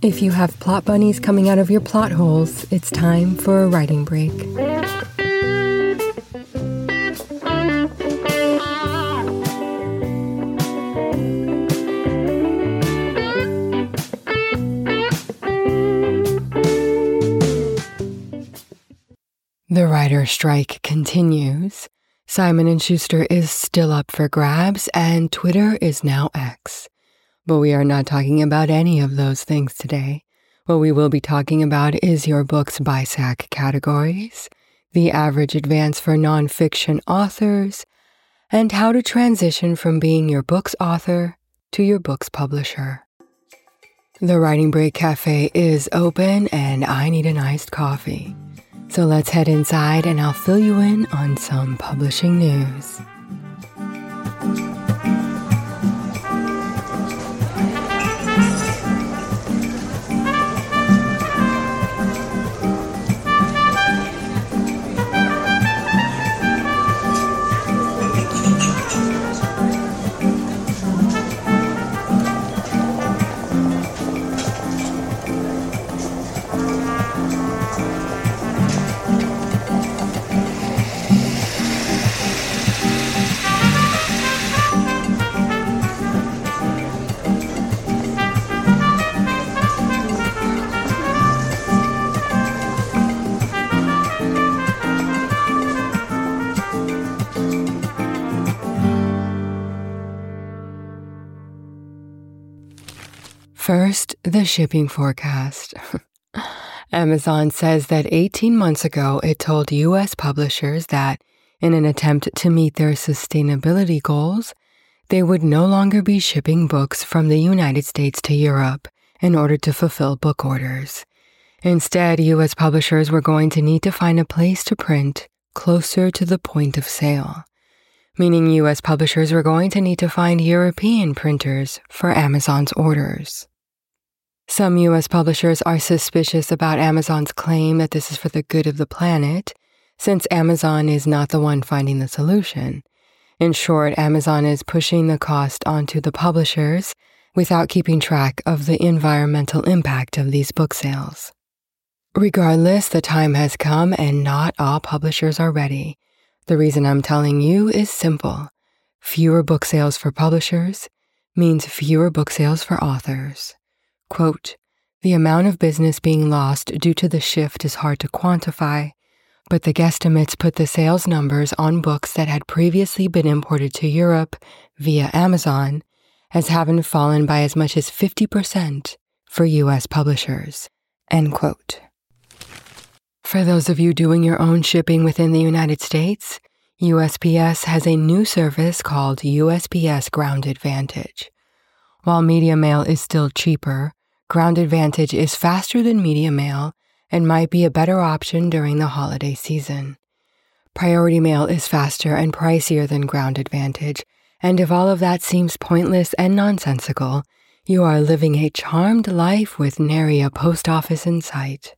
If you have plot bunnies coming out of your plot holes, it's time for a writing break. The writer strike continues. Simon & Schuster is still up for grabs and Twitter is now X. But we are not talking about any of those things today. What we will be talking about is your book's BISAC categories, the average advance for nonfiction authors, and how to transition from being your book's author to your book's publisher. The Writing Break Cafe is open and I need an iced coffee. So let's head inside and I'll fill you in on some publishing news. First, the shipping forecast. Amazon says that 18 months ago it told US publishers that, in an attempt to meet their sustainability goals, they would no longer be shipping books from the United States to Europe in order to fulfill book orders. Instead, US publishers were going to need to find a place to print closer to the point of sale, meaning US publishers were going to need to find European printers for Amazon's orders. Some US publishers are suspicious about Amazon's claim that this is for the good of the planet, since Amazon is not the one finding the solution. In short, Amazon is pushing the cost onto the publishers without keeping track of the environmental impact of these book sales. Regardless, the time has come and not all publishers are ready. The reason I'm telling you is simple fewer book sales for publishers means fewer book sales for authors. Quote, the amount of business being lost due to the shift is hard to quantify, but the guesstimates put the sales numbers on books that had previously been imported to Europe via Amazon as having fallen by as much as 50% for US publishers. End quote. For those of you doing your own shipping within the United States, USPS has a new service called USPS Ground Advantage. While media mail is still cheaper, Ground Advantage is faster than media mail and might be a better option during the holiday season. Priority mail is faster and pricier than Ground Advantage, and if all of that seems pointless and nonsensical, you are living a charmed life with nary a post office in sight.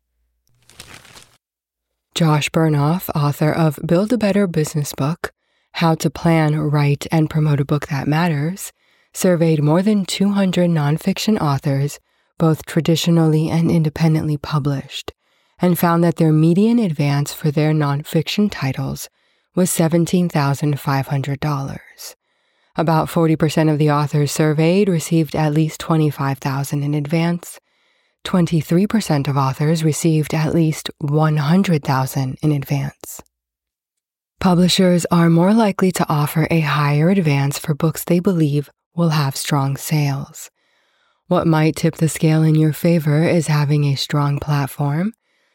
Josh Bernoff, author of Build a Better Business Book How to Plan, Write, and Promote a Book That Matters, surveyed more than 200 nonfiction authors both traditionally and independently published, and found that their median advance for their nonfiction titles was $17,500. About 40% of the authors surveyed received at least 25,000 in advance. 23% of authors received at least 100,000 in advance. Publishers are more likely to offer a higher advance for books they believe will have strong sales. What might tip the scale in your favor is having a strong platform,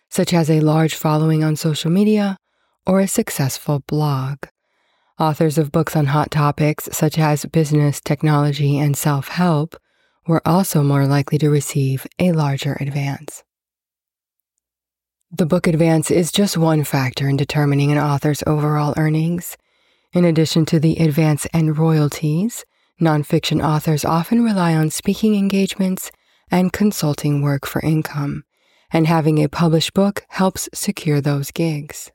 such as a large following on social media or a successful blog. Authors of books on hot topics such as business, technology, and self help were also more likely to receive a larger advance. The book advance is just one factor in determining an author's overall earnings. In addition to the advance and royalties, Nonfiction authors often rely on speaking engagements and consulting work for income, and having a published book helps secure those gigs.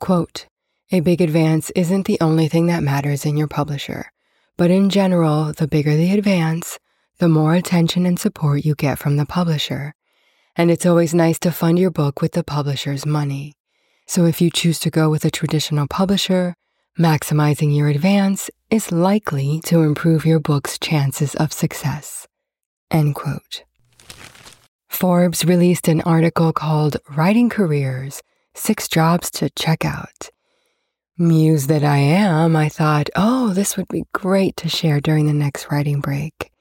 Quote, a big advance isn't the only thing that matters in your publisher, but in general, the bigger the advance, the more attention and support you get from the publisher. And it's always nice to fund your book with the publisher's money. So if you choose to go with a traditional publisher, maximizing your advance is likely to improve your book's chances of success. End quote. Forbes released an article called Writing Careers Six Jobs to Check Out. Muse that I am, I thought, oh, this would be great to share during the next writing break.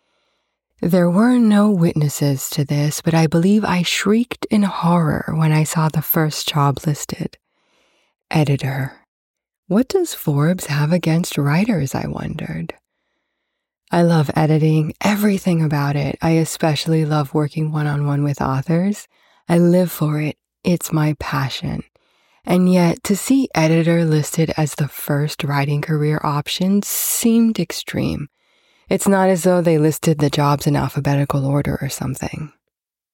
There were no witnesses to this, but I believe I shrieked in horror when I saw the first job listed. Editor. What does Forbes have against writers? I wondered. I love editing, everything about it. I especially love working one on one with authors. I live for it. It's my passion. And yet, to see editor listed as the first writing career option seemed extreme. It's not as though they listed the jobs in alphabetical order or something.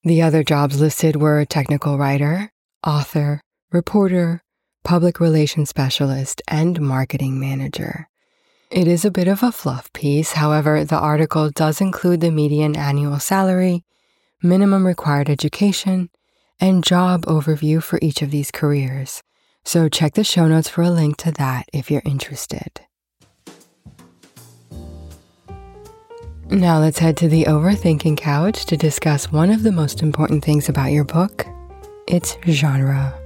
The other jobs listed were technical writer, author, reporter, public relations specialist, and marketing manager. It is a bit of a fluff piece, however, the article does include the median annual salary, minimum required education, and job overview for each of these careers. So check the show notes for a link to that if you're interested. Now let's head to the overthinking couch to discuss one of the most important things about your book its genre.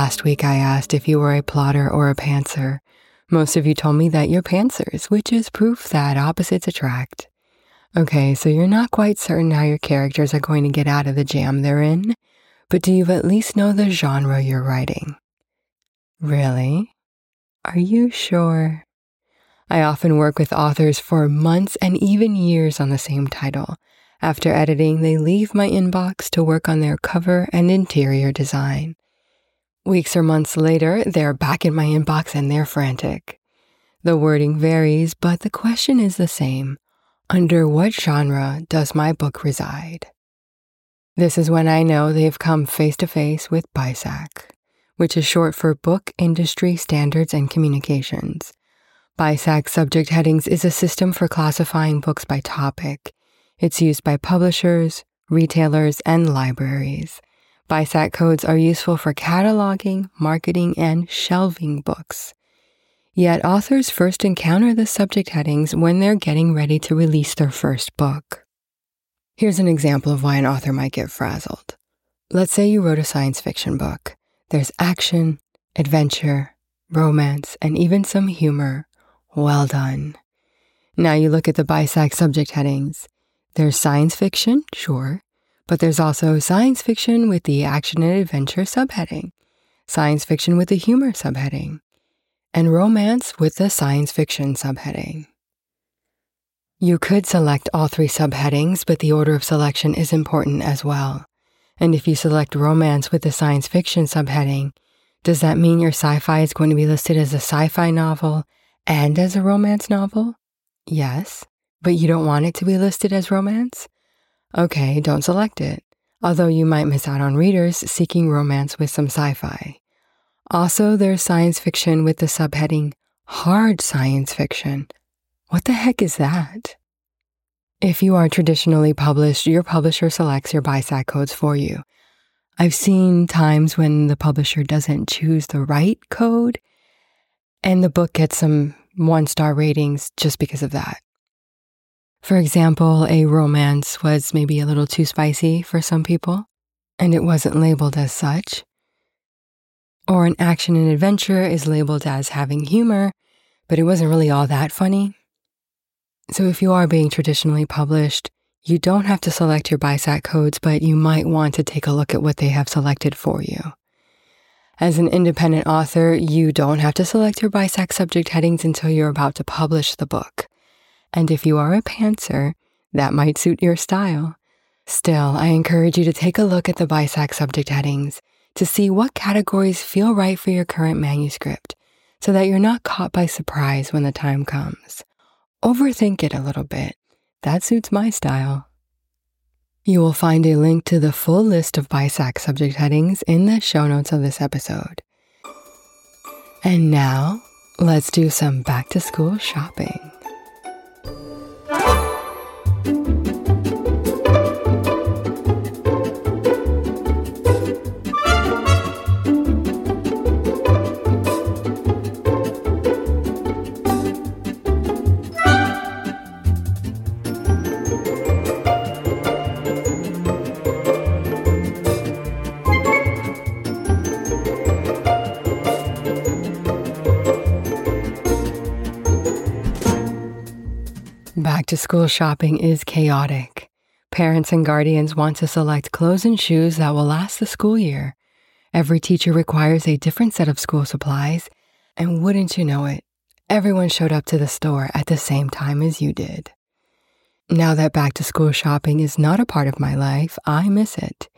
Last week I asked if you were a plotter or a pantser. Most of you told me that you're pantsers, which is proof that opposites attract. Okay, so you're not quite certain how your characters are going to get out of the jam they're in, but do you at least know the genre you're writing? Really? Are you sure? I often work with authors for months and even years on the same title. After editing, they leave my inbox to work on their cover and interior design. Weeks or months later, they're back in my inbox and they're frantic. The wording varies, but the question is the same Under what genre does my book reside? This is when I know they've come face to face with BISAC, which is short for Book Industry Standards and Communications. BISAC subject headings is a system for classifying books by topic. It's used by publishers, retailers, and libraries. BISAC codes are useful for cataloging, marketing, and shelving books. Yet authors first encounter the subject headings when they're getting ready to release their first book. Here's an example of why an author might get frazzled. Let's say you wrote a science fiction book. There's action, adventure, romance, and even some humor. Well done. Now you look at the BISAC subject headings. There's science fiction, sure. But there's also science fiction with the action and adventure subheading, science fiction with the humor subheading, and romance with the science fiction subheading. You could select all three subheadings, but the order of selection is important as well. And if you select romance with the science fiction subheading, does that mean your sci fi is going to be listed as a sci fi novel and as a romance novel? Yes, but you don't want it to be listed as romance? Okay, don't select it, although you might miss out on readers seeking romance with some sci fi. Also, there's science fiction with the subheading Hard Science Fiction. What the heck is that? If you are traditionally published, your publisher selects your BISAC codes for you. I've seen times when the publisher doesn't choose the right code, and the book gets some one star ratings just because of that. For example, a romance was maybe a little too spicy for some people, and it wasn't labeled as such. Or an action and adventure is labeled as having humor, but it wasn't really all that funny. So if you are being traditionally published, you don't have to select your BISAC codes, but you might want to take a look at what they have selected for you. As an independent author, you don't have to select your BISAC subject headings until you're about to publish the book. And if you are a pantser, That might suit your style. Still, I encourage you to take a look at the BISAC subject headings to see what categories feel right for your current manuscript so that you're not caught by surprise when the time comes. Overthink it a little bit. That suits my style. You will find a link to the full list of BISAC subject headings in the show notes of this episode. And now, let's do some back to school shopping. Back to school shopping is chaotic. Parents and guardians want to select clothes and shoes that will last the school year. Every teacher requires a different set of school supplies, and wouldn't you know it, everyone showed up to the store at the same time as you did. Now that back to school shopping is not a part of my life, I miss it.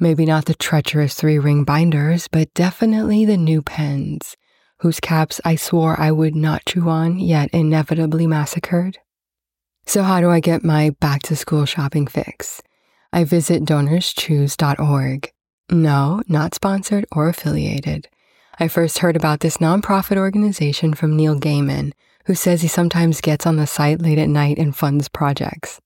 Maybe not the treacherous three ring binders, but definitely the new pens, whose caps I swore I would not chew on, yet inevitably massacred. So, how do I get my back to school shopping fix? I visit donorschoose.org. No, not sponsored or affiliated. I first heard about this nonprofit organization from Neil Gaiman, who says he sometimes gets on the site late at night and funds projects.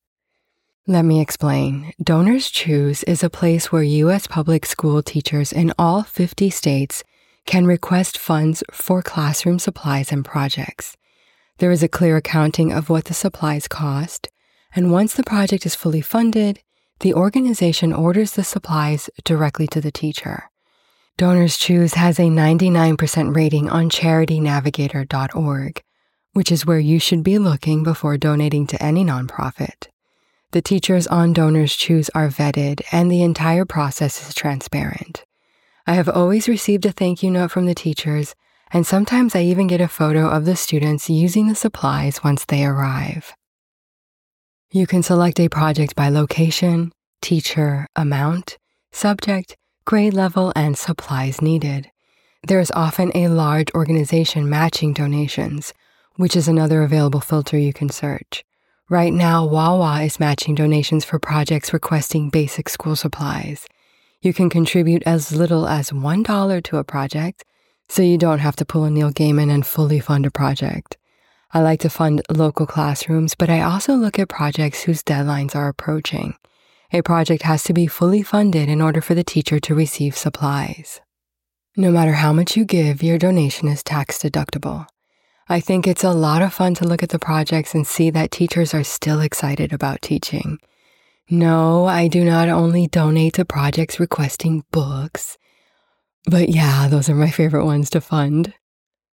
Let me explain. Donors Choose is a place where U.S. public school teachers in all 50 states can request funds for classroom supplies and projects. There is a clear accounting of what the supplies cost, and once the project is fully funded, the organization orders the supplies directly to the teacher. Donors Choose has a 99% rating on charitynavigator.org, which is where you should be looking before donating to any nonprofit. The teachers on Donors Choose are vetted, and the entire process is transparent. I have always received a thank you note from the teachers and sometimes I even get a photo of the students using the supplies once they arrive. You can select a project by location, teacher, amount, subject, grade level, and supplies needed. There is often a large organization matching donations, which is another available filter you can search. Right now, Wawa is matching donations for projects requesting basic school supplies. You can contribute as little as $1 to a project so you don't have to pull a Neil Gaiman and fully fund a project. I like to fund local classrooms, but I also look at projects whose deadlines are approaching. A project has to be fully funded in order for the teacher to receive supplies. No matter how much you give, your donation is tax deductible. I think it's a lot of fun to look at the projects and see that teachers are still excited about teaching. No, I do not only donate to projects requesting books. But yeah, those are my favorite ones to fund.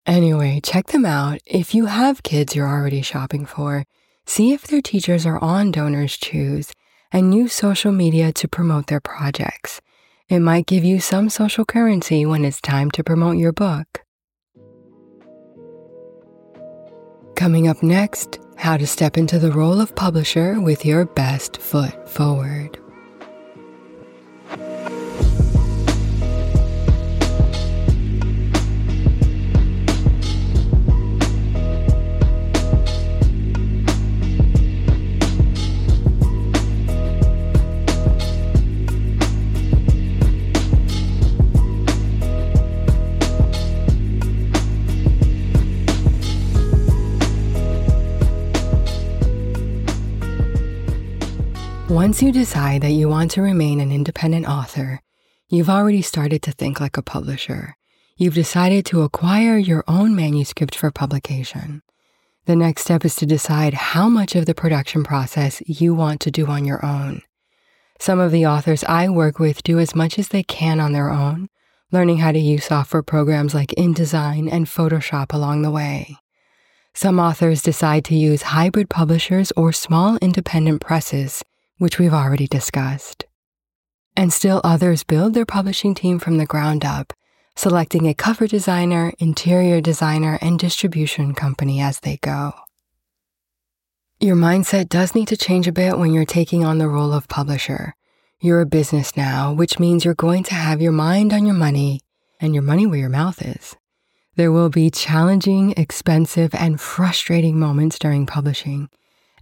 Anyway, check them out. If you have kids you're already shopping for, see if their teachers are on Donors Choose and use social media to promote their projects. It might give you some social currency when it's time to promote your book. Coming up next, how to step into the role of publisher with your best foot forward. Once you decide that you want to remain an independent author, you've already started to think like a publisher. You've decided to acquire your own manuscript for publication. The next step is to decide how much of the production process you want to do on your own. Some of the authors I work with do as much as they can on their own, learning how to use software programs like InDesign and Photoshop along the way. Some authors decide to use hybrid publishers or small independent presses which we've already discussed. And still others build their publishing team from the ground up, selecting a cover designer, interior designer, and distribution company as they go. Your mindset does need to change a bit when you're taking on the role of publisher. You're a business now, which means you're going to have your mind on your money and your money where your mouth is. There will be challenging, expensive, and frustrating moments during publishing,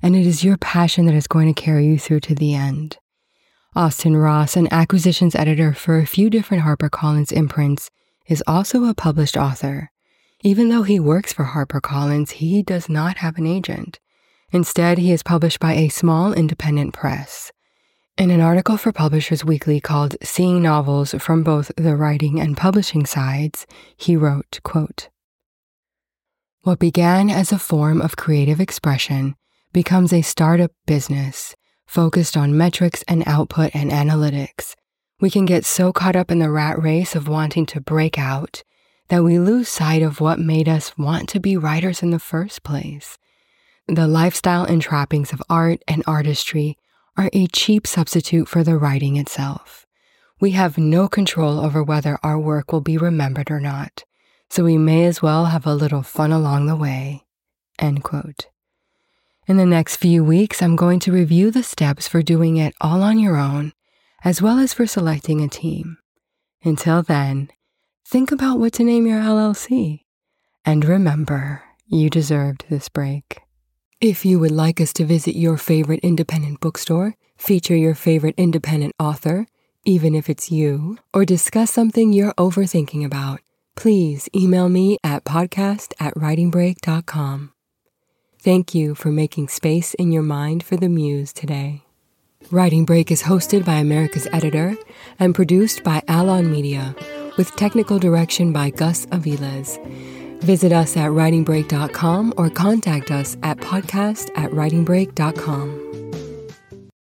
and it is your passion that is going to carry you through to the end. Austin Ross, an acquisitions editor for a few different HarperCollins imprints, is also a published author. Even though he works for HarperCollins, he does not have an agent. Instead, he is published by a small independent press. In an article for Publishers Weekly called Seeing Novels from Both the Writing and Publishing Sides, he wrote, quote, What began as a form of creative expression becomes a startup business focused on metrics and output and analytics. We can get so caught up in the rat race of wanting to break out that we lose sight of what made us want to be writers in the first place the lifestyle and trappings of art and artistry are a cheap substitute for the writing itself. We have no control over whether our work will be remembered or not, so we may as well have a little fun along the way. End quote. In the next few weeks, I'm going to review the steps for doing it all on your own, as well as for selecting a team. Until then, think about what to name your LLC. And remember, you deserved this break. If you would like us to visit your favorite independent bookstore, feature your favorite independent author, even if it's you, or discuss something you're overthinking about, please email me at podcast at writingbreak.com. Thank you for making space in your mind for the muse today. Writing Break is hosted by America's Editor and produced by Alon Media, with technical direction by Gus Aviles. Visit us at writingbreak.com or contact us at podcast at writingbreak.com.